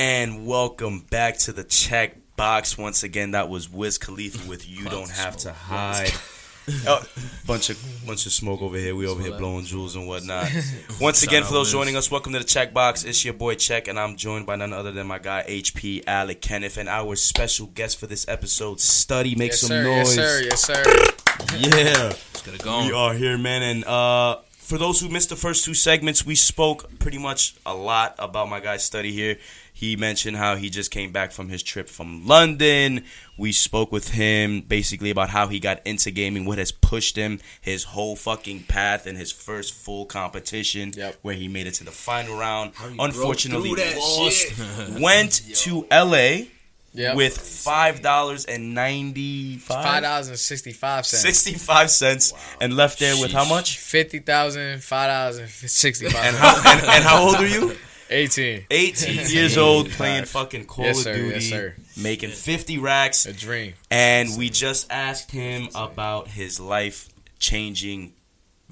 And welcome back to the Chec Box. Once again, that was Wiz Khalifa with "You Don't Have to Hide." oh, bunch of bunch of smoke over here. We over here blowing Juuls and whatnot. Once again, for those joining us, welcome to the Chec Box. It's your boy Chec, and I'm joined by none other than my guy HP Alec Kenneth, and our special guest for this episode, StuDyy. Make Yes, some sir. noise. Yes, sir. Yes, sir. Yeah. Let's get it going. We are here, man, and uh, for those who missed the first two segments, we spoke pretty much a lot about my guy's StuDyy here. He mentioned how he just came back from his trip from London. We spoke with him basically about how he got into gaming, what has pushed him, his whole fucking path, and his first full competition, Yep. where he made it to the final round. Unfortunately, lost. Went to LA Yep. with five dollars and ninety five five dollars and sixty five cents. 65 cents and left there with how much? Fifty thousand, five dollars and sixty five. And and, and how old are you? Eighteen. 18 years old playing fucking Call Yes, of sir. Duty, Yes, sir. making 50 racks A dream. and we just asked him about his life changing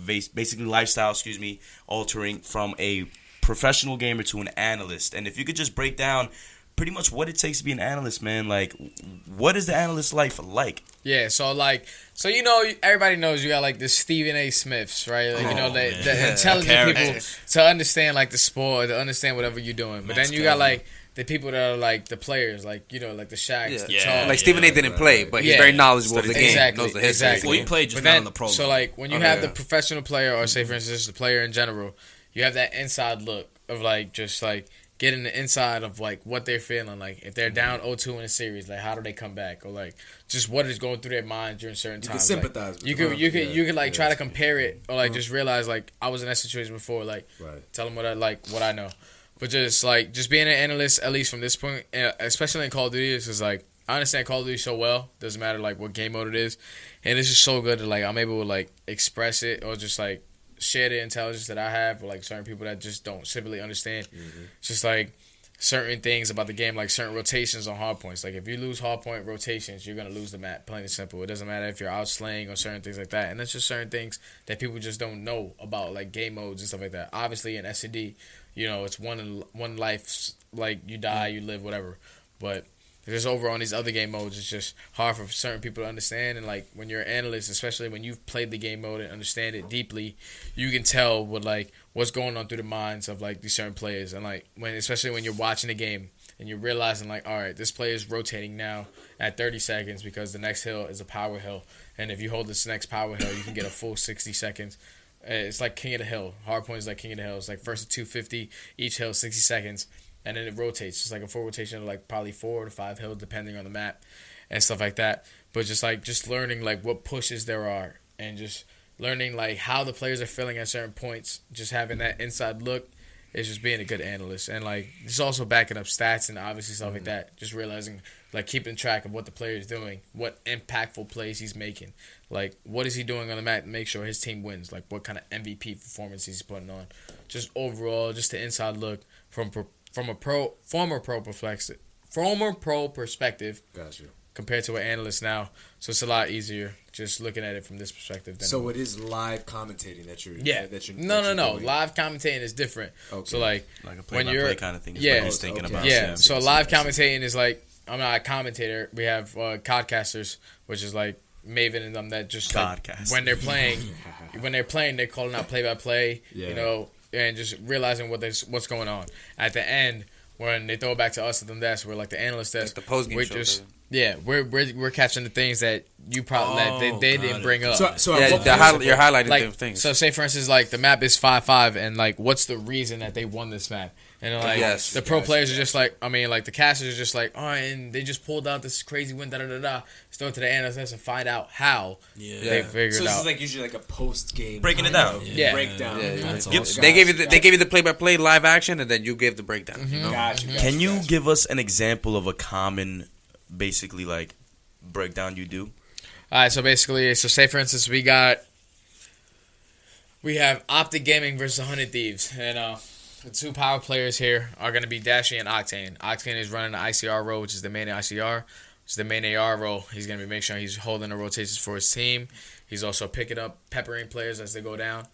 basically lifestyle, excuse me, altering from a professional gamer to an analyst. And if you could just break down pretty much what it takes to be an analyst, man, like what is the analyst life like? Yeah, so like, so you know, everybody knows you got like the Stephen A. Smiths, right? Like, you know, Oh, the, man. the intelligent people to understand like the sport, to understand whatever you're doing. But Max then you got like the people that are like the players, like you know, like the Shaqs, Yeah. the Yeah. Charles. Like Stephen A. Didn't right, play, right. but he's very knowledgeable of the game. Exactly, Knows the history. exactly. Well, he played just But not then, on the pro. So like when you Okay, have yeah. the professional player, or say mm-hmm. for instance the player in general, you have that inside look of like just like getting the inside of like what they're feeling. Like if they're down 0-2 in a series, like how do they come back, or like just what is going through their mind during certain You can times. Like, sympathize with you could you could Yeah, you could like yeah, try to compare it, or like just realize like I was in that situation before. Like Right. tell them what I like, what I know. But just like just being an analyst, at least from this point, uh, especially in Call of Duty, is like I understand Call of Duty so well. Doesn't matter like what game mode it is, and it's just so good that like I'm able to like express it or just like share the intelligence that I have with like certain people that just don't simply understand. Mm-hmm. It's just like certain things about the game, like certain rotations on hard points. Like if you lose hard point rotations, you're gonna lose the map. Plain and simple. It doesn't matter if you're out slaying or certain things like that. And that's just certain things that people just don't know about, like game modes and stuff like that. Obviously, in SnD, you know, it's one one life. Like you die, mm-hmm. you live, whatever. But just over on these other game modes, it's just hard for certain people to understand. And like when you're an analyst, especially when you've played the game mode and understand it deeply, you can tell what like what's going on through the minds of like these certain players. And like when, especially when you're watching the game and you're realizing like, all right, this player is rotating now at 30 seconds because the next hill is a power hill, and if you hold this next power hill, you can get a full 60 seconds. Uh, It's like King of the Hill. Hardpoint is like King of the Hill. It's like first to 250, each hill 60 seconds, and then it rotates. It's like a full rotation of like probably four to five hills depending on the map and stuff like that. But just like just learning like what pushes there are and just learning like how the players are feeling at certain points. Just having that inside look is just being a good analyst and like just also backing up stats and obviously stuff like mm-hmm. that. Just realizing like keeping track of what the player is doing, what impactful plays he's making, like what is he doing on the mat to make sure his team wins, like what kind of MVP performance he's putting on. Just overall, just the inside look from pro- from a pro former pro perspective, former pro perspective Got you. compared to an analyst now. So it's a lot easier just looking at it from this perspective. Than So it is live commentating that you're. yeah, That you're, no, that no, you're no. doing. Live commentating is different. Okay. So like Like a When play-by-play you're- kind of thing. Is yeah. what he's thinking Okay. about. yeah, yeah, so I live I commentating is like I'm not a commentator. We have uh, codcasters, which is like Maven and them that just like, when they're playing, when they're playing, they're calling out play by play. You know, and just realizing what there's what's going on at the end. When they throw it back to us at them desk, we're like the analyst desk. Like the post-game we're show, just doesn't yeah, we're, we're we're catching the things that you probably that they, Oh, they didn't it. bring up. So, so Yeah, the point- hi- you're highlighting like different things. so say for instance like the map is five five and like what's the reason that they won this map and like Yes, the pro yes, players are just like I mean like the casters are just like oh and they just pulled out this crazy win da da da da throw it to the analysts and find out how Yeah. they figured So this out is like usually like a post game Breaking it down. Yeah. breakdown. Yeah, yeah, That's Okay, awesome. they gave you the, they gave you the play by play live action, and then you gave the breakdown. You know? Gotcha, gotcha, Can you gotcha. give us an example of a common, basically like breakdown you do? all right so basically so say for instance we got we have Optic Gaming versus 100 Thieves and uh the two power players here are going to be Dashy and Octane. Octane is running the ICR role, which is the main ICR, is the main AR role. He's going to be making sure he's holding the rotations for his team. He's also picking up peppering players as they go down.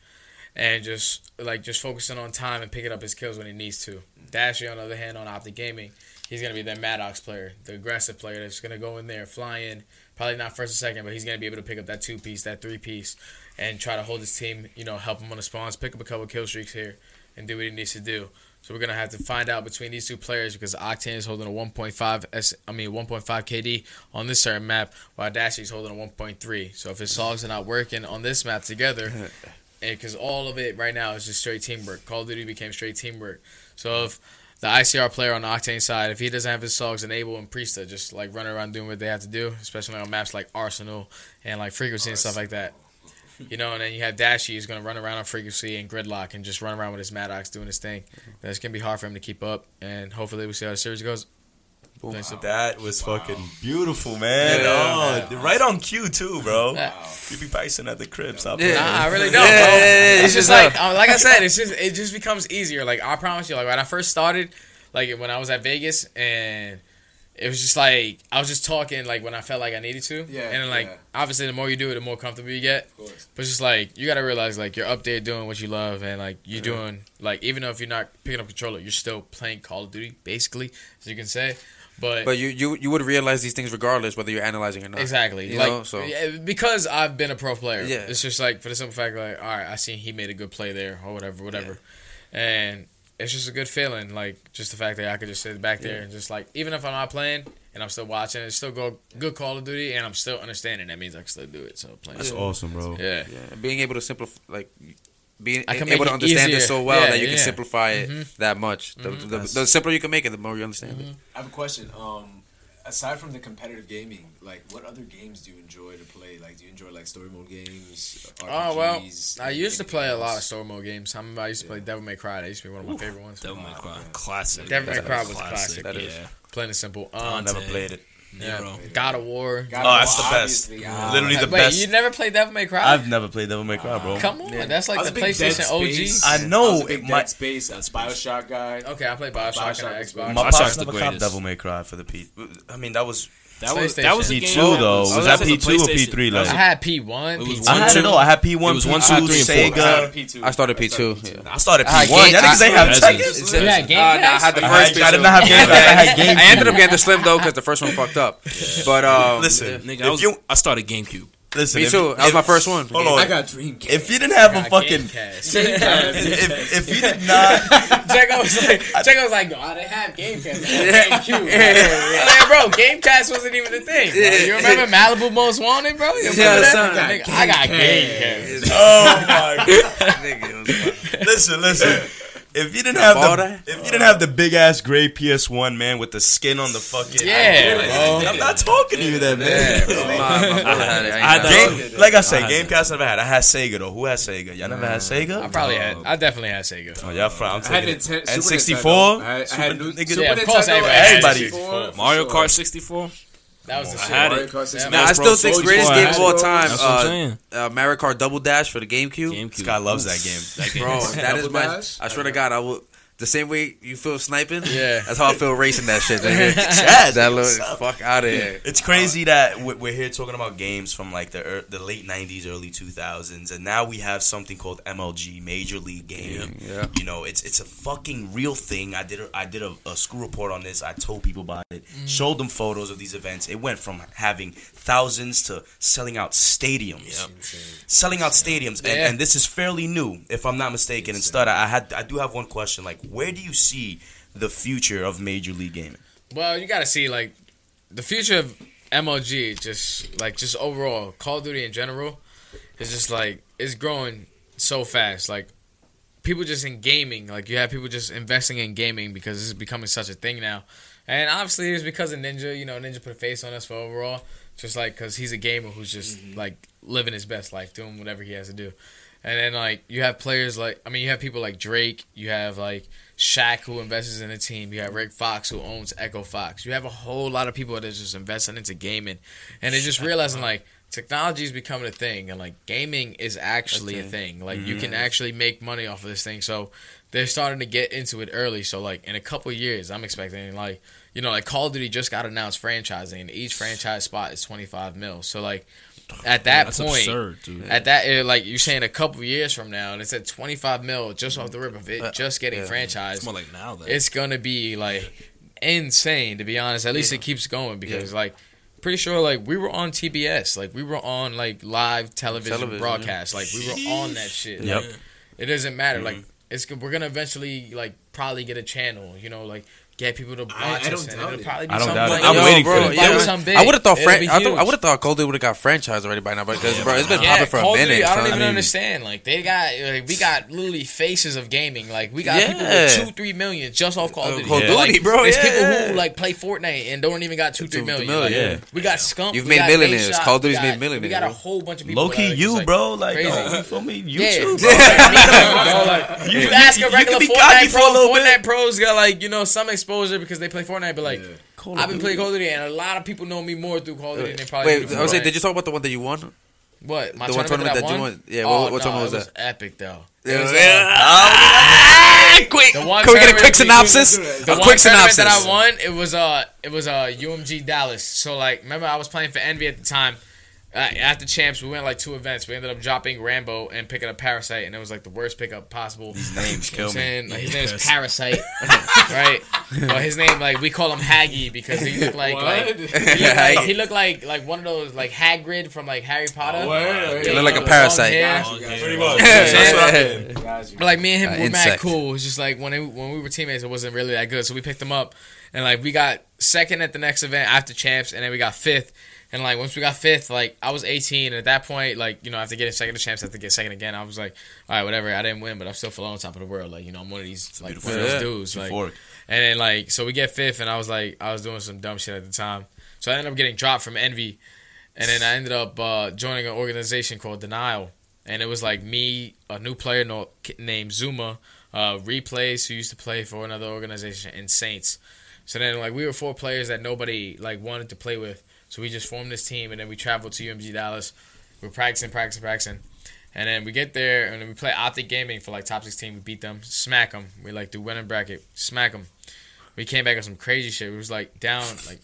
and just like just focusing on time and picking up his kills when he needs to. Dashy, on the other hand, on Optic Gaming, he's gonna be the Maddox player, the aggressive player that's gonna go in there, fly in, probably not first or second, but he's gonna be able to pick up that two piece, that three piece, and try to hold his team. You know, help him on the spawns, pick up a couple kill streaks here, and do what he needs to do. So we're gonna have to find out between these two players because Octane is holding a 1.5 S, I mean 1.5 KD on this certain map, while Dashy's holding a 1.3. So if his songs are not working on this map together, because all of it right now is just straight teamwork. Call of Duty became straight teamwork. So if the ICR player on the Octane side, if he doesn't have his songs enabled and Priestahh just like running around doing what they have to do, especially on maps like Arsenal and like Frequency and stuff like that. You know, and then you have Dashy who's gonna run around on Frequency and Gridlock and just run around with his Maddox doing his thing. That's gonna be hard for him to keep up, and hopefully we see how the series goes. Boom. Thanks. That was fucking beautiful, man. Yeah. oh, right on cue too, bro. Yeah. You be Bison at the crib, stop Yeah. Nah, I really don't. Yeah, bro. yeah, yeah, It's it's just just like, like I said, it's just it just becomes easier. Like I promise you, like when I first started, like when I was at Vegas, and it was just like I was just talking like when I felt like I needed to. Yeah, And then like yeah. obviously, the more you do it, the more comfortable you get. Of course. But just like you gotta realize like you're up there doing what you love, and like you're doing like even though if you're not picking up controller, you're still playing Call of Duty, basically, as you can say. But But you, you you would realize these things regardless whether you're analyzing or not. Exactly. You like know, so- yeah, because I've been a pro player. Yeah. It's just like for the simple fact like, all right, I seen he made a good play there or whatever, whatever. And it's just a good feeling, like just the fact that I could just sit back there and just like even if I'm not playing and I'm still watching, it's still go good Call of Duty and I'm still understanding. That means I can still do it. So playing. That's Yeah. awesome, bro. Yeah. Yeah, being able to simplify, like being I can able to it understand it so well Yeah, that you can yeah. simplify it that much. The, Mhm. the, That's- the simpler you can make it, the more you understand it. I have a question. Um, aside from the competitive gaming, like what other games do you enjoy to play? Like, do you enjoy like story mode games? Oh well, I used to anything play a lot of story mode games. I remember I used to play Devil May Cry. That used to be one of my favorite ones. Devil May Cry, Wow. classic. Devil May Cry was a classic. That is. Yeah, Plain and simple. I Um, never played it. Yeah. God of War. God Oh, of that's War, the best. obviously. Literally the Wait, best. you never played Devil May Cry? I've never played Devil May Cry, bro. Come on, Yeah. that's like the a big Dead PlayStation OG. I I know, was a big it might- Dead Space, a Bioshock guy. Okay, I played Bioshock Bioshock on Xbox. good. My Bioshock's pops the never copped greatest. Devil May Cry for the P. I mean, that was that was that was a PlayStation. game. P2 though. Was was that P2 or P3? That was I had P1, P2. I had it two- all. I had P1, it was P2, one, two, three, and four. I Sega. started P2. I started I P2, P2. yeah. I started P1. game- Y'all niggas ain't have I- Tekken. You had Uh, Game nah, I had the first. I did P2. not have Game Pass. I had Game I ended up getting the Slim though because the first one fucked up. But um, Listen, Nigga, if you I started GameCube. Listen, me if- too. That was my first one. Hold on. I got Dreamcast. If you didn't have a fucking, Gamecast. if, if you did not, Jacob was like, Jacob was like, no, I didn't have Gamecast. I Yeah. had GameCube. Yeah, yeah, yeah. Like, bro, Gamecast wasn't even the thing. bro. You remember Malibu Most Wanted, bro? You remember Yeah, that? son. Nigga, I got Gamecast. oh my god. Nigga, Listen, listen. If you didn't have the, if you didn't have the big ass gray PS1 man with the skin on the fucking Yeah, bro. I'm not talking to you then, man. My- my brother had it. I ain't I had got that. it. Game, like I said, had Gamecast never had. I had Sega though. Who had Sega? Y'all never had Sega? I probably had. I definitely had Sega. Oh, y'all from? I'm I had Nintendo, N64. I had, Super had new, nigga- Super Yeah, of Nintendo. course I had everybody. Mario sure. Kart 64. That was the I shit. had it. Kart 64. Nah, I still think Soldier greatest game of all time. That's what I'm Uh, saying. uh, Mario Kart Double Dash for the GameCube. GameCube. This guy loves that game. That game. Bro, is- that is Double my. Dash? I swear to God, I will. The same way you feel sniping, Yeah. that's how I feel racing that shit. nigga. Yes, that what's little fuck out of here. It's crazy that we- we're here talking about games from like the ear- the late '90s, early 2000s, and now we have something called MLG, Major League Gaming. Yeah. You know, it's it's a fucking real thing. I did a, I did a, a school report on this. I told people about it. Showed them photos of these events. It went from having thousands to selling out stadiums. Selling out stadiums, and, Yeah. and this is fairly new, if I'm not mistaken. And Stud, I had I do have one question. Like, where do you see the future of Major League Gaming? Well, you gotta see like the future of MLG, just like just overall Call of Duty in general, is just like it's growing so fast. Like people just in gaming, like you have people just investing in gaming because it's becoming such a thing now. And obviously, it's because of Ninja. You know, Ninja put a face on us for overall, just like because he's a gamer who's just mm-hmm. like living his best life, doing whatever he has to do. And then like you have players like I mean you have people like Drake, you have like Shaq who invests in a team, you have Rick Fox who owns Echo Fox. You have a whole lot of people that are just investing into gaming, and they're just realizing like technology is becoming a thing, and like gaming is actually a thing. Like you can mm-hmm. actually make money off of this thing. So they're starting to get into it early. So like in a couple years, I'm expecting like you know like Call of Duty just got announced franchising, and each franchise spot is 25 mil. So like at that That's point, absurd, dude. at that uh, like you're saying a couple years from now, and it's at 25 mil just off the rip of it, Uh, just getting yeah. franchised. It's more like now. Then. it's gonna be like insane to be honest. At least it keeps going because like pretty sure like we were on TBS, like we were on like live television, Television, broadcast, like we were on that shit. Yep. Like, it doesn't matter. Like it's we're gonna eventually like probably get a channel, you know, like get people to watch I- I don't and doubt it'll probably be I don't something doubt it. like I'm yo, waiting bro, for it. Yeah, I would have thought It'll Fran- I, thought, I would have thought Call Duty would have got franchised already by now because bro, it's been Yeah, popping for Call a of minute. I don't son. even mean- understand. Like they got, like, we got literally faces of gaming. Like we got people with two, three million just off Call of Duty. Call of Duty, bro, There's yeah. people who like play Fortnite and don't even got two three million. million, Like, yeah. We got Scump. You've made got millionaires. Nadeshot, Call of we Duty's got- made We got a whole bunch of people. Low key, you, bro. Like, crazy. oh, you feel me? You too, bro. bro. Bro, like, you, You- ask you- a you regular can be cocky Fortnite for pro. little. Fortnite pros got like you know some exposure because they play Fortnite, but like Yeah. Call I've been Duty. playing Call of Duty, and a lot of people know me more through Call of Duty than they probably Wait, do I was saying, did you talk about the one that you won? What my The one tournament, tournament that, that you won? won? Yeah, oh, what- what no, tournament was was that? epic though. Yeah, It was, yeah. uh, Ah, quick! Can we get a quick synopsis? The A one quick tournament synopsis. that I won, it was uh, it was uh, UMG Dallas. So like, remember I was playing for Envy at the time. Uh, after champs, we went like two events. We ended up dropping Rambo and picking up Parasite, and it was like the worst pickup possible. These names kill me. like, his name is Parasite, right? Well, his name like we call him Haggy because he looked like like he looked like, he looked like like one of those like Hagrid from like Harry Potter. Word. You look like a Long parasite. hair. Pretty much. That's what I'm Guys, But like me and him Uh, were mad cool. It was just like when it, when we were teammates, it wasn't really that good. So we picked him up, and like we got second at the next event after champs, and then we got fifth. And like once we got fifth, like I was 18, and at that point, like you know, after getting second to champs, I have to get second again. I was like, all right, whatever. I didn't win, but I'm still feeling on top of the world. Like you know, I'm one of these like one of those dudes. Like, and then like so we get fifth, and I was like I was doing some dumb shit at the time, so I ended up getting dropped from Envy, and then I ended up uh, joining an organization called Denial, and it was like me, a new player no- named Zuma, uh, replays who used to play for another organization, and Saints. So then like we were four players that nobody like wanted to play with, so we just formed this team, and then we traveled to UMG Dallas. We're practicing, practicing, practicing. And then we get there, and then we play Optic Gaming for like top 16. We beat them, smack them. We like do winning bracket, smack them. We came back with some crazy shit. It was like down, like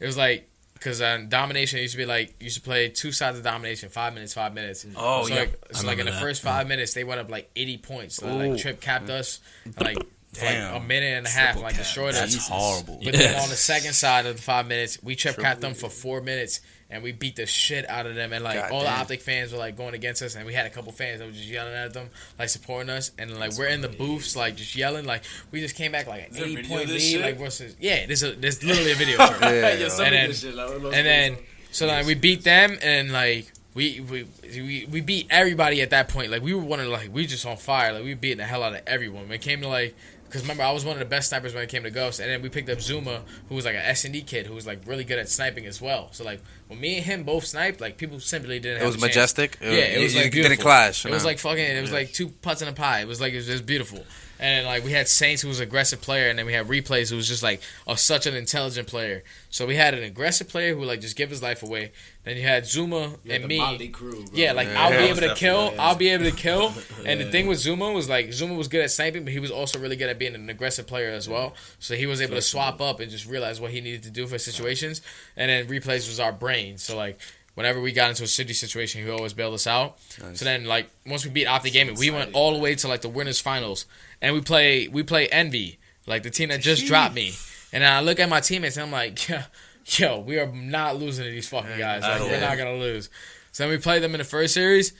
it was like because uh, domination used to be like used to play two sides of domination, five minutes, five minutes. Oh, so yeah. Like, so like in the that. first five minutes, they went up like 80 points. So, like Trip capped us, like for like a minute and a half, like destroyed us. That's horrible. But then on the second side of the five minutes, we trip capped them for four minutes, and we beat the shit out of them. And like God all the optic fans were like going against us, and we had a couple fans that were just yelling at them, like supporting us, and like we're in the booths, like just yelling, like we just came back like an eighty point lead, shit? like versus yeah, there's a there's literally a video for it. Yeah. Yeah, And then- shit, like, and then so like we beat them and like we we we, we beat everybody at that point. Like we were one of like we were just on fire. Like we were beating the hell out of everyone. When it came to like because remember I was one of the best snipers when it came to Ghost, and then we picked up Zuma, who was like an S and D kid who was like really good at sniping as well. So like when me and him both sniped, like people simply didn't. It have was a chance. majestic. Yeah, it was you, like you didn't clash. It was like fucking. It was like two putts in a pie. It was like it was just beautiful. And like we had Saints, who was an aggressive player, and then we had Replays, who was just like a, such an intelligent player. So we had an aggressive player who like just give his life away. Then you had Zuma You had and the me. Motley Crew, bro. Yeah, like Yeah. I'll be able to kill. yeah. I'll be able to kill. And the thing with Zuma was like Zuma was good at sniping, but he was also really good at being an aggressive player as well. So he was able to swap up and just realize what he needed to do for situations. And then replays was our brain. So like whenever we got into a city situation, he always bailed us out. Nice. So then like once we beat Optic Gaming, we went all the way to like the winners finals, and we play we play Envy, like the team that just dropped me. And I look at my teammates and I'm like, yo, we are not losing to these fucking guys. Like, we're not gonna lose. So then we played them in the first series.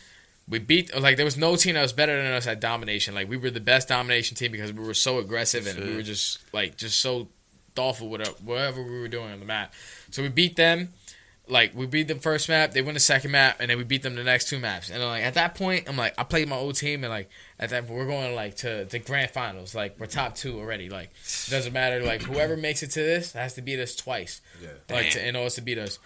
We beat like there was no team that was better than us at domination. Like we were the best domination team because we were so aggressive and we were just like just so thoughtful with whatever we were doing on the map. So we beat them. Like we beat them first map, they win the second map, and then we beat them the next two maps. And like at that point, I'm like, I played my old team, and like at that we're going like to the grand finals. Like we're top two already. Like it doesn't matter. Like whoever makes it to this has to beat us twice. Yeah. Like to, in order to beat us.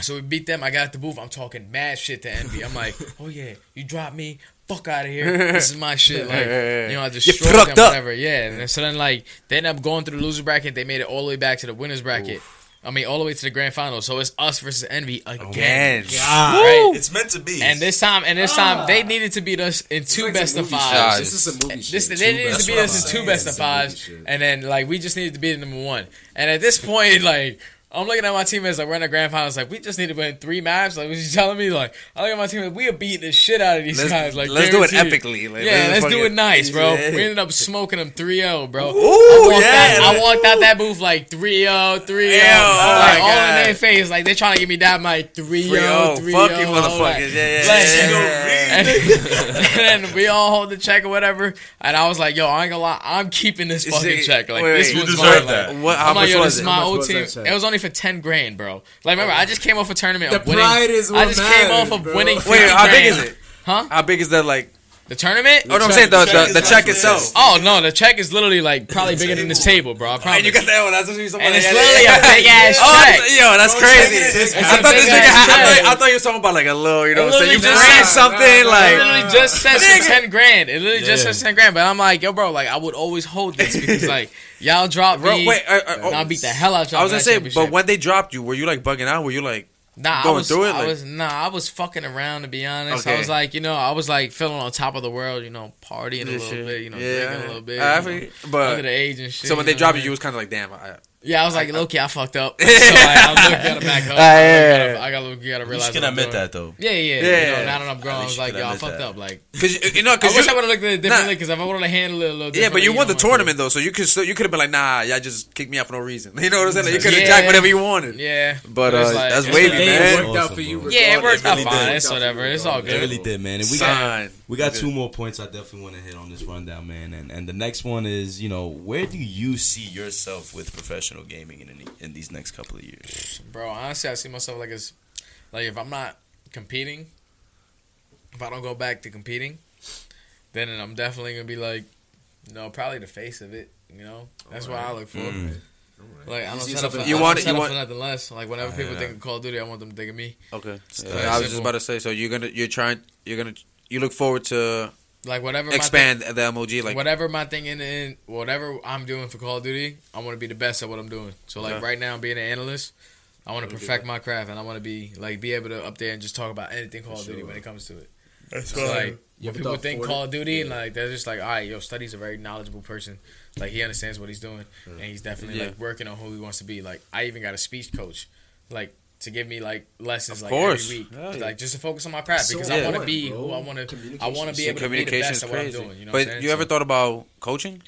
So we beat them. I got at the booth. I'm talking mad shit to Envy. I'm like, oh yeah, you dropped me. Fuck out of here. This is my shit. Like, you know, I just You destroyed them, up. whatever. Yeah. And so then, like, they end up going through the loser bracket. They made it all the way back to the winners bracket. I mean, all the way to the grand final. So it's us versus Envy again. Again. Right? It's meant to be. And this time, and this time, ah. they needed to beat us in two like best of movie shit. fives. This is some movie This, shit. they Two needed best to beat us fives. in two best of Some movie fives, shit. and then like we just needed to be beat number one. And at this point, like I'm looking at my teammates like we're in the grand finals. Like we just need to win three maps. Like what you telling me? Like I look at my teammates. We are beating the shit out of these Let's, guys. Like let's do it epically. Like, Yeah, let's do it nice, bro. Yeah. We ended up smoking them 3-0, bro. Ooh, I walked yeah. Out, I walked out that booth like 3-0, 3-0. Ew, oh, oh. like, oh my all in their face. Like, they're trying to give me that mic 3-0, 3-0. 3-0. You, all that. motherfuckers. Yeah, yeah, Like, yeah, and, and then we all hold the check or whatever. And I was like, yo, I ain't gonna lie. I'm keeping this fucking see- check. Like, wait, this wait, you deserve mine. that. Like, What, how I'm like, much yo, was this is it? my old team. It was only for 10 grand, bro. Like, remember, I just came off a tournament The of winning. pride is I what just came off matters, of bro. winning 50 Wait, how big is it? Huh? How big is that? Like, The tournament? oh no, I'm saying the the check the, the check itself. Oh no, the check is literally like probably bigger than this table, bro. I promise. And you got that one. That's what you And it's literally a big ass Oh, check. that's- yo, that's Bro, crazy. it. I thought this nigga. had- I thought. I you were talking about like a little. You know, what I'm saying you ran something It like. literally just says for ten grand. It literally just says ten grand. But I'm like, yo, bro, like I would always hold this because like y'all drop Bro, me. wait, uh, uh, and I'll beat the hell out y'all. I was gonna say, but when they dropped you, were you like bugging out? Were you like, Nah, I was, through it, I was nah, I was fucking around to be honest. I was like, you know, I was like feeling on top of the world, you know, partying a little shit? bit, you know, yeah, drinking a little bit, I you know, but under the age and shit. so when they dropped you, you was kind of like, damn. I, yeah, I was like, Loki, I fucked up. so like, I was looking at it back up. Ah, yeah, I got to gotta You realize. can admit doing. that though. Yeah, yeah, Yeah. You know, now that I'm grown, I was like, can yo, I fucked that. up. Like, Cause you know, I cause wish you, I would have looked at it differently Nah. because if I would have handled it a little yeah, but you won the tournament though, so you could still, you could have been like, nah, y'all just kicked me out for no reason. You know what I'm saying? Like, you could have Yeah. jacked whatever you wanted. Yeah, But uh, like- that's wavy, like- It man. worked out for you. Yeah, it worked out really fine. did. It's whatever. It's all It good. really did, man. And we got Sign. We got two more points I definitely want to hit on this rundown, man. And and the next one is, you know, where do you see yourself with professional gaming in any, in these next couple of years? Bro, honestly, I see myself like as like if I'm not competing, if I don't go back to competing, then I'm definitely gonna be like, no, probably the face of it. You know, that's what I look for. Mm. Like I don't see settle for, yourself- I You don't want it- you settle want- for nothing less. Like whenever I people hear think of Call of Duty, I want them to think of me. Okay. Yeah, I was just about to say. So you're gonna, you're trying, you're gonna, you look forward to Like whatever my expand the MOG, like whatever my thing in, in whatever I'm doing for Call of Duty, I want to be the best at what I'm doing. So like Okay. right now, being an analyst. I want to perfect my craft, and I want to be like be able to up there and just talk about anything Call of Duty when it comes to it. That's So like You when people think Forti- Call of Duty and Yeah. like they're just like, all right, yo, StuDyy's a very knowledgeable person. Like he understands what he's doing, and he's definitely Yeah. like working on who he wants to be. Like I even got a speech coach, like to give me like lessons Of like course. every week, yeah. like just to focus on my craft So because I want to be bro. who I want to. I want to be so able to be the communication best at what I'm doing. You know, but what I'm you ever So, thought about coaching?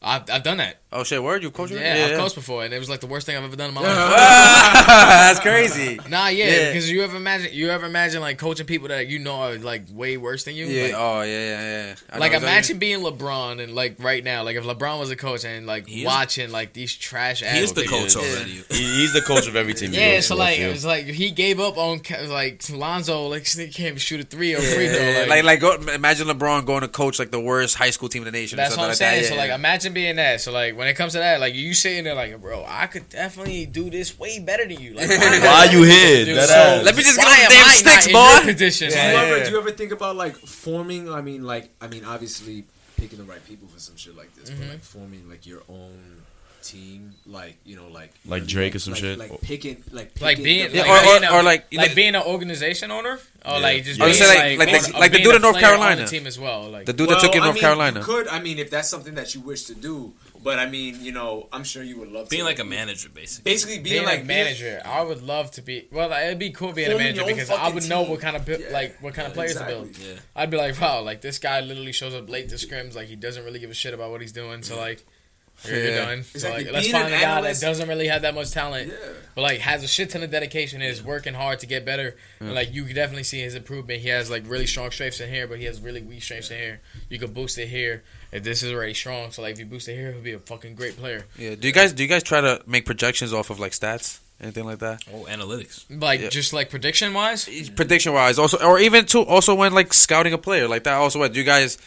I've, I've done that. Oh shit, word, you coach? Yeah, I've coached before, and it was like the worst thing I've ever done in my life. That's crazy. Nah, yeah, Yeah. because you ever imagine you ever imagine like coaching people that you know are like way worse than you. Yeah. Like, oh yeah, yeah, yeah. I like know exactly- imagine being LeBron and like right now, like if LeBron was a coach and like He is- watching like these trash ass. The coach Yeah. already. He, he's the coach of every team. Yeah, goes so like it was like he gave up on like Lonzo, like he can't shoot a three or free throw. Yeah, Like, like, like, go, imagine LeBron going to coach like the worst high school team in the nation. or that's what I'm something saying. Like so like yeah. Imagine being that. So like when it comes to that, like you sitting there like, bro, I could definitely do this way better than you. Like Why you here? That so. Let me just get why on am the damn I sticks, boy. in your? Do Like, you Yeah. ever do you ever think about like forming? I mean, like I mean, obviously picking the right people for some shit like this, Mm-hmm. but like forming like your own team, like you know, like Like Drake or some like, shit? like picking, like picking like being the- like, or- being or- or like, you like being an organization owner or Yeah. like just I being like, like- like, like- a- like the dude in North Carolina. the team as well. Like the dude well, that took you I North mean, Carolina. Could I mean, if that's something that you wish to do, but I mean, you know, I'm sure you would love Being to like a manager, basically. basically being, being like a manager, I would love to be. Well, it'd be cool being a manager because I fucking would know what kind of Yeah. like what kind of players exactly. to build. Yeah. I'd be like, wow, like this guy literally shows up late to scrims, like he doesn't really give a shit about what he's doing. So like, you're, you're Yeah. done. So Exactly. like, let's find a guy that doesn't really have that much talent, Yeah. but like has a shit ton of dedication, and is working hard to get better. And like you can definitely see his improvement. He has like really strong strengths in here, but he has really weak strengths in here. You could boost it here. If this is already strong, so like if you boost it here, he'll be a fucking great player. Yeah. Do you guys do you guys try to make projections off of like stats, anything like that? Oh, analytics. Like Yeah. just like prediction wise. Prediction wise, also, or even too, also when like scouting a player like that. Also, what do you guys?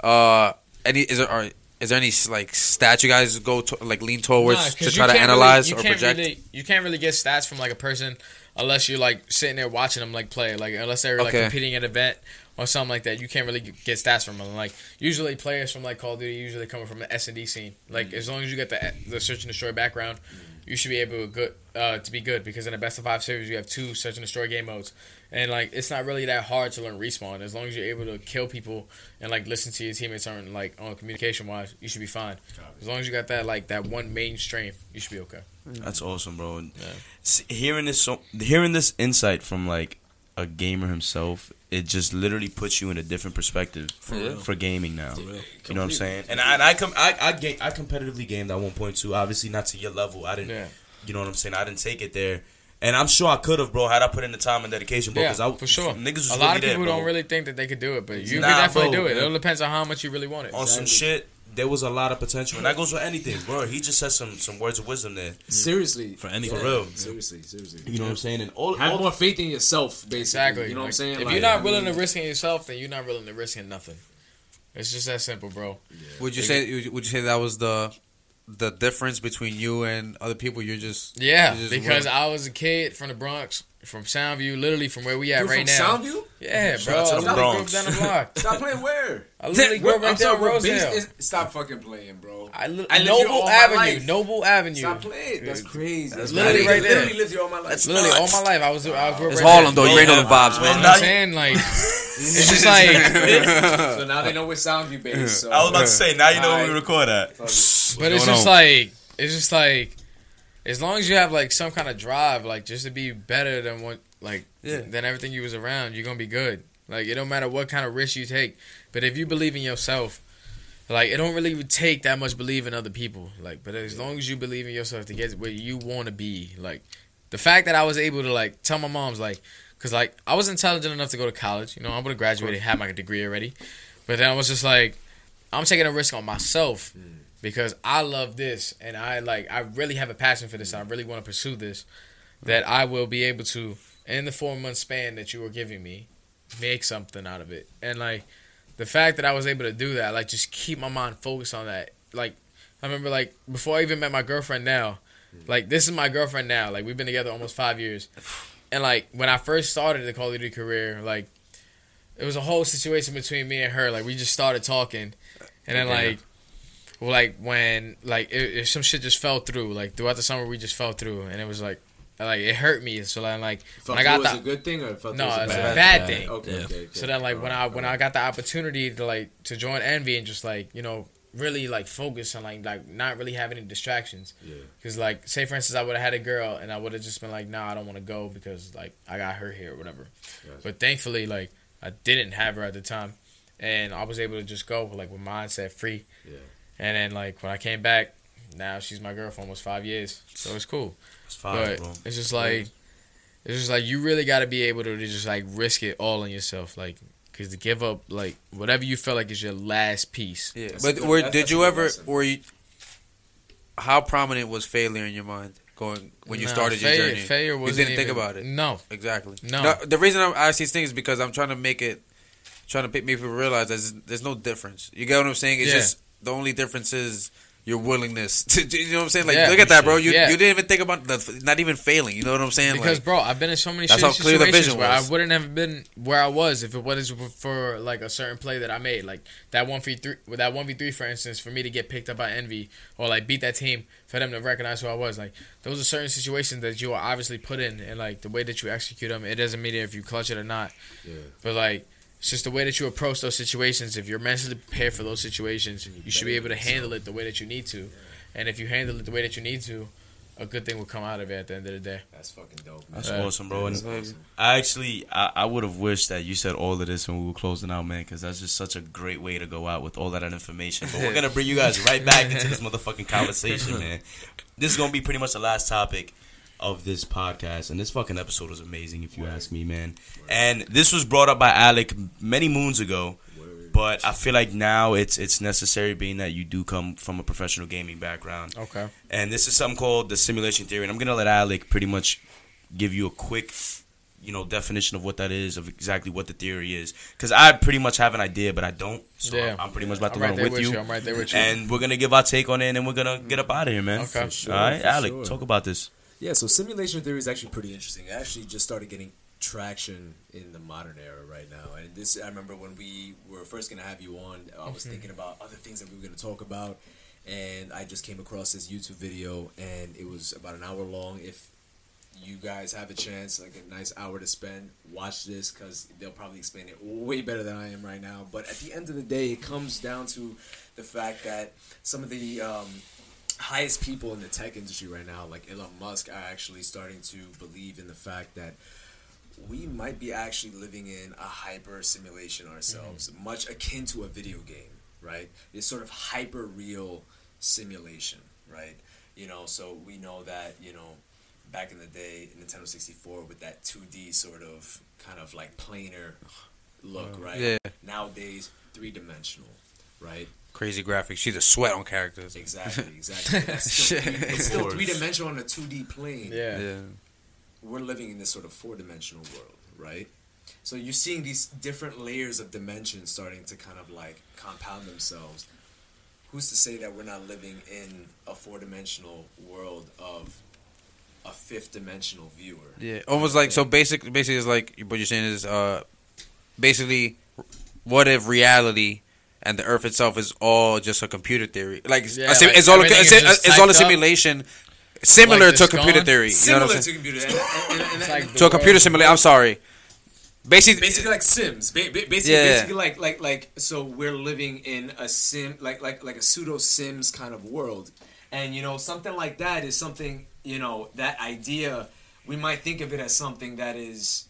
Uh, any is it? are is there any like stats you guys go to like lean towards Nah, to try to analyze really, or you can't project? Really, you can't really get stats from like a person unless you're like sitting there watching them like play, like unless they're like Okay. competing at an event or something like that, you can't really get stats from them. Like usually players from like Call of Duty usually coming from the S and D scene. Like as long as you get the the search and destroy background, you should be able to good uh, to be good because in a best of five series you have two search and destroy game modes, and like it's not really that hard to learn respawn as long as you're able to kill people and like listen to your teammates on like on communication wise, you should be fine. As long as you got that like that one main strength, you should be okay. Mm. That's awesome, bro. And Yeah. hearing this, so, hearing this insight from like a gamer himself, it just literally puts you in a different perspective for, real. for gaming now. real. You know what I'm saying? And I, and I, com- I, I, ga- I competitively gamed at 1.2. Obviously, not to your level. I didn't. Yeah. You know what I'm saying? I didn't take it there. And I'm sure I could have, bro, had I put in the time and dedication, bro. Yeah, I, for sure. Niggas was a really lot of people bro. don't really think that they could do it, but you Nah, can definitely bro. do it. It all depends on how much you really want it. on some shit. There was a lot of potential, and that goes with anything, bro. He just said some some words of wisdom there. Seriously, For anything. For real. Seriously, seriously. You know what I'm saying? And all, Have all more faith in yourself, basically. Exactly. You know what I'm saying? If Like, you're not I willing mean, to risk in yourself, then you're not willing to risk in nothing. It's just that simple, bro. Would you say would you say that was the the difference between you and other people? You're just Yeah, you're just because I was a kid from the Bronx, from Soundview, literally from where we at You're right from now. Soundview? Yeah, Shout bro. out to I the literally grew up Bronx. down the block. Stop playing where? I literally grew up right I'm there sorry, on bro. Rosedale. Beast is- Stop fucking playing, bro. I li- I lived here Noble all my Avenue, life. Noble Avenue. Stop playing. That's crazy. That's That's literally literally right there. Literally lived here all my life. That's Literally all my life, I was I grew up it's right Harlem there. though. You already know the vibes, Man, You know what I'm saying? Like, it's just like, so now they know where Soundview based. So. I was about to say, now you know where we record at. but it's just like, it's just like, as long as you have like some kind of drive, like just to be better than what, like, Yeah. than everything you was around, you're gonna be good. Like, it don't matter what kind of risk you take, but if you believe in yourself, like, it don't really take that much believe in other people. Like, but as long as you believe in yourself to get where you want to be, like, the fact that I was able to like tell my mom's like, cause like I was intelligent enough to go to college. You know, I would have graduated, and had my degree already, but then I was just like, I'm taking a risk on myself mm. Because I love this and I like I really have a passion for this. and I really want to pursue this. That I will be able to in the four month span that you were giving me, make something out of it. And like the fact that I was able to do that, like just keep my mind focused on that. Like I remember like before I even met my girlfriend now, like this is my girlfriend now. Like we've been together almost five years. And like when I first started the Call of Duty career, like it was a whole situation between me and her. Like we just started talking, and then like, like when like it, it, some shit just fell through. Like throughout the summer, we just fell through, and it was like, like it hurt me. So then like Felt when I got it was the a good thing or felt No, it was a it's a bad, bad thing. Okay, Yeah. okay, okay. so then like when I Alright, when I got the opportunity to like to join Envy and just like you know really like focus on like like not really have any distractions. Yeah. Because like say for instance I would have had a girl and I would have just been like nah I don't want to go because like I got her here or whatever. Gotcha. But thankfully like I didn't have her at the time, and I was able to just go like with mindset free. Yeah. And then like when I came back, now she's my girl for almost five years, so it's cool. It's fine, but bro. it's just like it's just like you really got to be able to just like risk it all on yourself, like because to give up like whatever you feel like is your last piece. Yeah, That's but good- were, that's- did you ever lesson. were you? How prominent was failure in your mind going when you Nah, started your failure, journey? Failure you wasn't didn't think about it. No, Exactly. No. the reason I'm asking these things is because I'm trying to make it, trying to make people realize there's there's no difference. You get what I'm saying? It's Yeah. just the only difference is your willingness to. You know what I'm saying? Like, Yeah, look at that, bro. You yeah. you didn't even think about the, not even failing. You know what I'm saying? because like, bro, I've been in so many That's how clear the situations vision where was. I wouldn't have been where I was if it wasn't for like a certain play that I made, like that one v three, with that one v three, for instance, for me to get picked up by Envy or like beat that team for them to recognize who I was. Like those are certain situations that you are obviously put in, and like the way that you execute them, it doesn't matter if you clutch it or not. Yeah. But like. It's just the way that you approach those situations. If you're mentally prepared for those situations, you should be able to handle it the way that you need to. And if you handle it the way that you need to, a good thing will come out of it at the end of the day. That's fucking dope. Man. That's Uh, awesome, bro. And awesome. I actually, I, I would have wished that you said all of this when we were closing out, man, because that's just such a great way to go out with all that information. But we're gonna bring you guys right back into this motherfucking conversation, man. This is gonna be pretty much the last topic of this podcast, and this fucking episode was amazing, if you ask me, man. And this was brought up by Alec many moons ago. Word. But I feel like now it's it's necessary, being that you do come from a professional gaming background. Okay. And this is something called the simulation theory. And I'm gonna let Alec pretty much give you a quick, you know, definition of what that is, of exactly what the theory is. Because I pretty much have an idea, but I don't. So Yeah. I'm pretty much about to I'm right run there with you. I'm right there with you. And we're gonna give our take on it, and then we're gonna get up out of here, man. Okay. Sure, All right, Alec, sure. talk about this. Yeah, so simulation theory is actually pretty interesting. It actually just started getting traction in the modern era right now. And this, I remember when we were first gonna have you on, I was thinking about other things that we were gonna talk about, and I just came across this YouTube video, and it was about an hour long. If you guys have a chance, like a nice hour to spend, watch this because they'll probably explain it way better than I am right now. But at the end of the day, it comes down to the fact that some of the um, highest people in the tech industry right now, like Elon Musk, are actually starting to believe in the fact that we might be actually living in a hyper simulation ourselves, mm-hmm. much akin to a video game, right? It's sort of hyper real simulation, right? You know, so we know that, you know, back in the day, Nintendo 64 with that 2D sort of kind of like planar look, right? Yeah. Nowadays, three dimensional, right? Crazy graphics. She's a sweat on characters. Exactly, exactly. That's still three, it's still three dimensional on a 2D plane. Yeah. Yeah. We're living in this sort of four dimensional world, right? So you're seeing these different layers of dimensions starting to kind of like compound themselves. Who's to say that we're not living in a four dimensional world of a fifth dimensional viewer? Yeah, almost like so. Basically, basically, is like what you're saying is uh, basically, what if reality and the Earth itself is all just a computer theory? Like, it's- Yeah, a sim- like it's all a, everything it's, it's all a typed up. simulation, similar Like to a computer gone? theory. You know Similar what I'm to saying? computer, and, and, and, and, like To a computer simulation. I'm sorry. Basically, basically like Sims. Ba- ba- basically, Yeah. basically like like like so we're living in a sim like like like a pseudo Sims kind of world, and you know something like that is something you know that idea we might think of it as something that is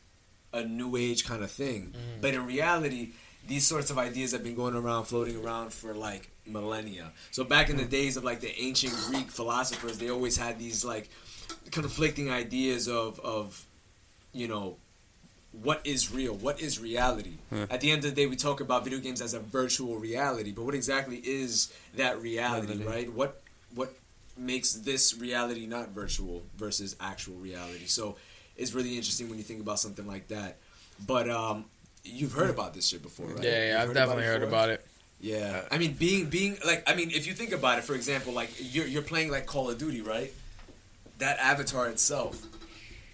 a new age kind of thing, mm-hmm. but in reality. These sorts of ideas have been going around, floating around for like millennia. So back in the days of like the ancient Greek philosophers, they always had these like conflicting ideas of of you know what is real what is reality? At the end of the day we talk about video games as a virtual reality but what exactly is that reality Reality. right? What what makes this reality not virtual versus actual reality? So it's really interesting when you think about something like that. But um you've heard about this shit before right Yeah, yeah, You've I've definitely heard about it. yeah, I mean, being being like, I mean, if you think about it, for example, like you're you're playing like Call of Duty, right? That avatar itself,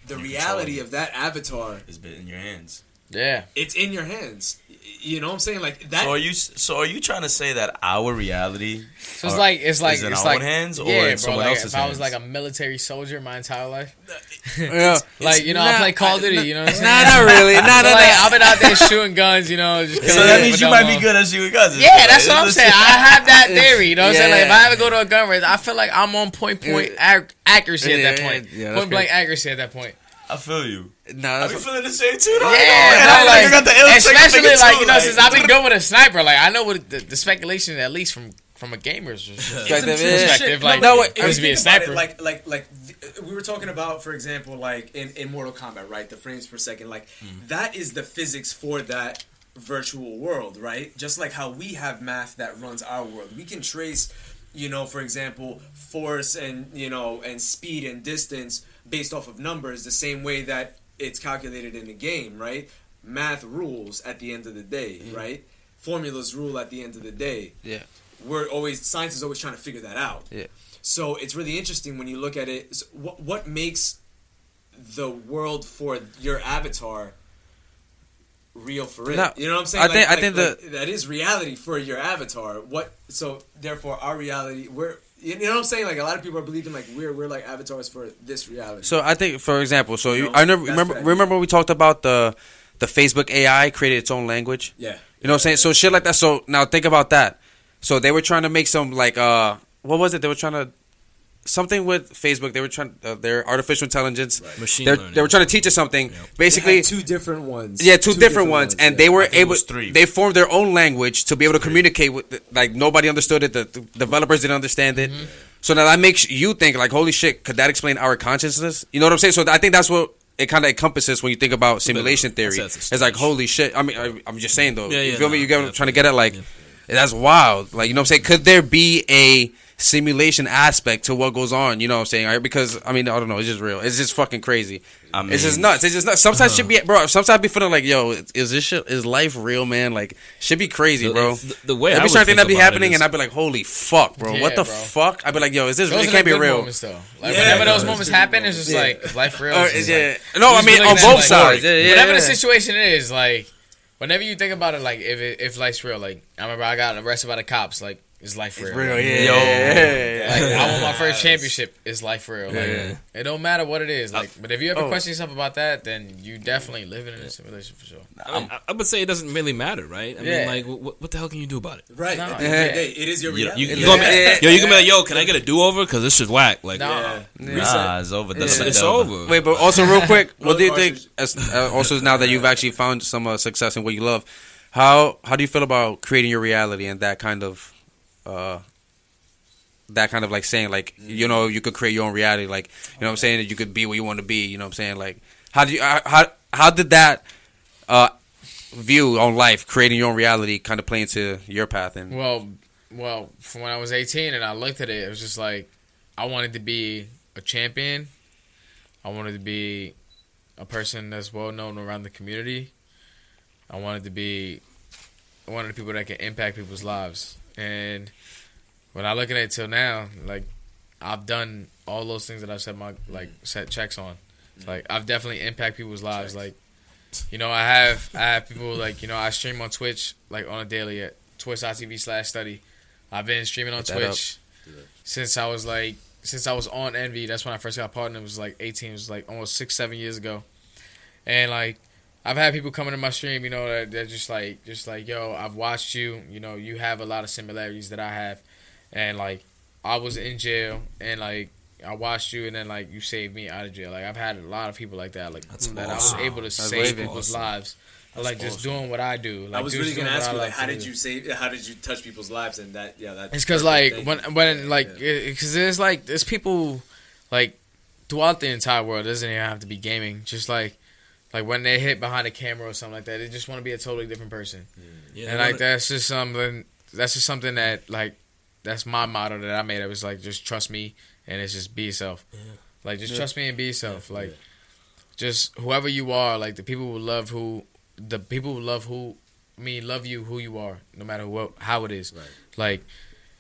the You reality of that avatar, It's been in your hands. Yeah. it's in your hands. You know what I'm saying? Like that. So are you? So are you trying to say that our reality? So it's are- like it's like is in it's our like own hands or yeah, in bro. someone like else's if I was like a military soldier my entire life, yeah. like you know, I play Call of I- Duty. You know, what I'm Nah, not really. Nah, So, nah, like, nah. I've been out there shooting guns, you know. Just so that means you might be good at shooting guns. Yeah, shit, that's what I'm saying. I have that theory. You know what I'm saying? Like if I ever go to a gun range, I feel like I'm on point point accuracy at that point. yeah, point blank accuracy at that point. I feel you. Nah, I be that's, feeling the same too. Though. Yeah, I no, know, like, I got the ill especially finger, like too, you know, like- since I've been good with a sniper, like I know what the, the speculation at least from from a gamer's Perspective, some perspective. Like, No, no, it was you be a think about it, sniper. like like like th- we were talking about, for example, like in, in Mortal Kombat, right? The frames per second, like mm. that is the physics for that virtual world, right? Just like how we have math that runs our world, we can trace, you know, for example, force and you know and speed and distance based off of numbers, the same way that it's calculated in the game, right? Math rules at the end of the day, right? Formulas rule at the end of the day yeah. we're always science is always trying to figure that out. Yeah. So it's really interesting when you look at it. So what what makes the world for your avatar real for it? No, you know what I'm saying? I think- I think like, that is reality for your avatar. What? So therefore, our reality. We're you know what I'm saying? Like a lot of people are believing like we're we're like avatars for this reality. So I think, for example, so You know, I never remember. Remember we talked about the the Facebook AI created its own language. yeah. You know what I'm saying? So shit like that. So now think about that. So they were trying to make some like uh, what was it? They were trying to something with Facebook. They were trying uh, their artificial intelligence. Machine They're, learning. they were trying to teach us something. Basically, They had two different ones. yeah, two, different, ones, and yeah. they were I think it able. was three. They formed their own language to be able to communicate with. The, like nobody understood it. The, the developers didn't understand it. Mm-hmm. So now that makes you think like, holy shit, could that explain our consciousness? You know what I'm saying? So I think that's what it kind of encompasses when you think about simulation theory. that's- that's a It's like, holy shit. I mean, I, I'm just saying though. Yeah, you yeah, feel me? You get what I'm trying to get at? Like, yeah. that's wild. Like, you know what I'm saying? Could there be a simulation aspect to what goes on. You know what I'm saying? Right? Because I mean, I don't know. It's just real. It's just fucking crazy. I mean, it's just nuts. It's just nuts. Sometimes should be, uh-huh. bro. Sometimes I be feeling like, yo, is this shit? Is life real, man? Like, should be crazy, bro. The, the way I Every would certain thing think that be happening, is- and I'd be like, holy fuck, bro. Yeah, what the bro. fuck? I'd be like, yo, is this Those really are can't be real? moments, though. Like Yeah, whenever no, those moments happen, it's just Yeah. like is life real. Or It's is just like- No, I mean on both like, sides. Yeah, yeah, whatever yeah. the situation is, like whenever you think about it, like if it, if life's real, like I remember I got arrested by the cops, like is life real? Real, yeah. Yo. yeah. Like I won my first championship. It's life for real? Like Yeah. it don't matter what it is. Like, but if you ever oh. question yourself about that, then you definitely living in a simulation for sure. I, mean, I, I would say it doesn't really matter, right? I Yeah. mean, like, what, what the hell can you do about it? Right. No, At the end of the yeah. it is your reality. you, you Yeah. gonna be, yo, you can be like, yo, can I get a do over? Because this is whack. Like, No. Yeah. Nah, it's over. it's, it's over. Wait, but also real quick, what do you think? As, uh, also, now that you've actually found some uh, success in what you love, how how do you feel about creating your reality and that kind of, uh, that kind of like saying like you know you could create your own reality, like you know what I'm saying that you could be what you want to be. You know what I'm saying? Like how do you how how did that uh view on life, creating your own reality, kind of play into your path and Well, well, from when I was 18 and I looked at it, it was just like I wanted to be a champion. I wanted to be a person that's well known around the community. I wanted to be one of the people that can impact people's lives. And when I look at it till now, like I've done all those things that I've set my like set checks on. Mm. Like I've definitely impact people's lives. Like you know, I have I have people like you know I stream on Twitch like on a daily at Twitch twitch.tv slash StuDyy. I've been streaming on Put that up. Twitch since I was like since I was on Envy. That's when I first got partnered. It was like 18. It was like almost six seven years ago, and like I've had people come into my stream. You know that they're just like just like yo, I've watched you. You know you have a lot of similarities that I have, and like I was in jail and like. I watched you, and then like you saved me out of jail. Like I've had a lot of people like that, like That's that awesome. I was able to save people's Awesome. lives. like just doing what I do. Like I was really gonna ask you, like, how did you save? How did you touch people's lives? And that, yeah, that. It's because like when when like because there's like there's people like throughout the entire world. It doesn't even have to be gaming. Just like like when they hit behind a camera or something like that, they just want to be a totally different person. Yeah, and like that's just something. That's just something that like that's my motto that I made. It was like just trust me and it's just be yourself. Like just trust me and be yourself. Like just whoever you are. Like the people who love who the people who love who I mean love you who you are, no matter what how it is. Right. Like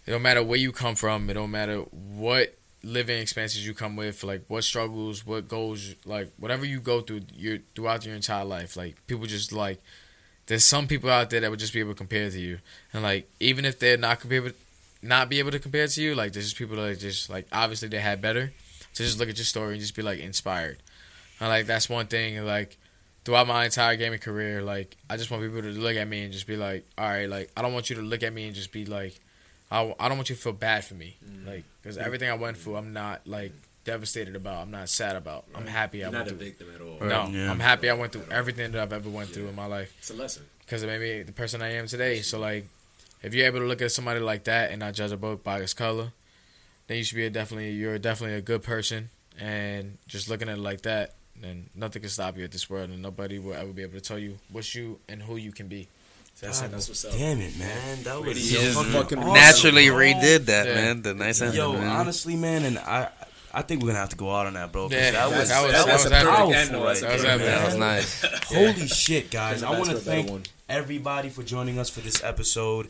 it don't matter where you come from. It don't matter what living expenses you come with. Like what struggles, what goals, like whatever you go through your throughout your entire life. Like people just like there's some people out there that would just be able to compare to you, and like even if they're not compare, not be able to compare to you, like there's just people that just like obviously they had better. To just look at your story and just be like inspired. And like that's one thing. Like throughout my entire gaming career, like I just want people to look at me and just be like, all right, like I don't want you to look at me and just be like, I, I don't want you to feel bad for me, mm. like because everything I went through, I'm not like devastated about. I'm not sad about. I'm happy You're I not went a through. victim at all. No, Yeah. I'm happy I went through everything that I've ever went through in my life It's a lesson. because it made me the person I am today. So like, if you're able to look at somebody like that and not judge a book by its color, then you should be a definitely you're definitely a good person. And just looking at it like that, then nothing can stop you at this world, and nobody will ever be able to tell you what you and who you can be. That's God. That's what's up. Damn it, man. That was Really, so yo, fucking fucking awesome, naturally bro. redid that, Yeah. man. The nice answer, Yo, man. honestly, man, and I, I think we're gonna have to go out on that, bro. 'cause Yeah, that was that was- that that was was powerful right That was there, that was nice. Holy shit, guys! I want back to to a better thank everybody for joining us for this episode.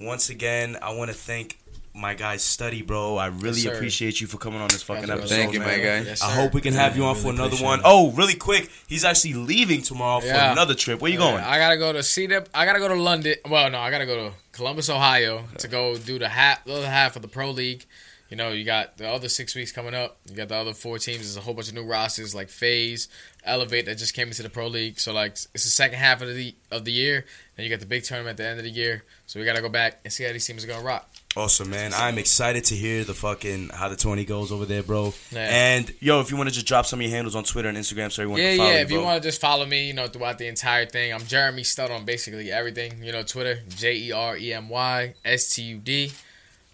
Once again, I want to thank my guy StuDyy, bro. I really sir. appreciate you for coming on this fucking episode. Thank you, man. my guy. Yes, I hope we can have you on really for another one. it. Oh, really quick, he's actually leaving tomorrow for Yeah. another trip. Where you going? I gotta go to CDEP. I gotta go to London. Well, no, I gotta go to Columbus, Ohio, to go do the half, the other half of the Pro League. You know, you got the other six weeks coming up. You got the other four teams. There's a whole bunch of new rosters like FaZe, Elevate that just came into the Pro League. So like, it's the second half of the of the year. Then you got the big tournament at the end of the year. So we gotta go back and see how these teams are gonna rock. Awesome, man. I'm excited to hear the fucking how the 20 goes over there, bro. Yeah. And yo, if you want to just drop some of your handles on Twitter and Instagram so everyone Yeah, can follow yeah. you, If you want to just follow me, you know, throughout the entire thing, I'm Jeremy Stud on basically everything. You know, Twitter, J E R E M Y S T U D,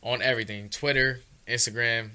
on everything. Twitter, Instagram,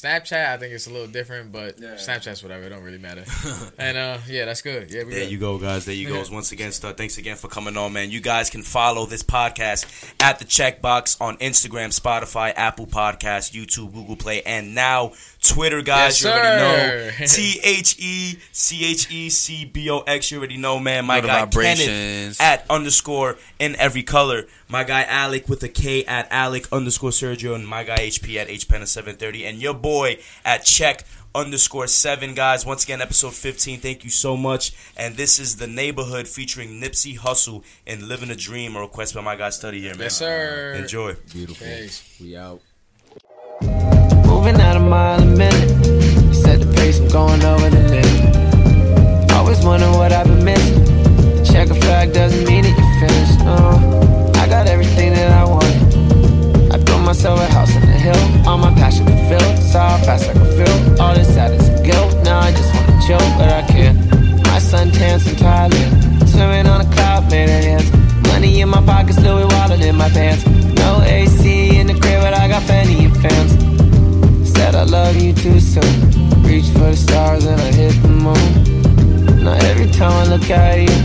Snapchat, I think it's a little different, but Yeah. Snapchat's whatever. It don't really matter. and uh, yeah, that's good. Yeah, we There good. you go, guys. There you go. Once again, Stud, thanks again for coming on, man. You guys can follow this podcast at the Chec Box on Instagram, Spotify, Apple Podcasts, YouTube, Google Play, and now Twitter, guys. Yes, you already know. T H E C H E C B O X. You already know, man. My Little guy vibrations. Kenneth at underscore in every color. My guy Alec with a K at Alec underscore Sergio, and my guy HP at HPenna seven thirty, and your boy at Chec underscore seven guys. Once again, episode fifteen. Thank you so much. And this is the neighborhood featuring Nipsey Hussle and Living a Dream, a request by my guy StuDyy here, man. Yes, sir. Enjoy. Beautiful. Thanks. We out. Moving at a mile a minute. Set the pace, I'm going over the limit. Always wondering what I've been missing. The check a flag doesn't mean that you're finished. No, I got everything that I wanted. I built myself a house on the hill. All my passion fulfilled. Saw how fast I can feel. All this sadness and guilt. Now I just wanna chill, but I can't. My suntan's entirely. Swimming on a cloud made of hands. Money in my pockets, Louis wallet in my pants. No AC in the crib, but I got plenty of fans. Said I love you too soon. Reach for the stars and I hit the moon. Now every time I look at you,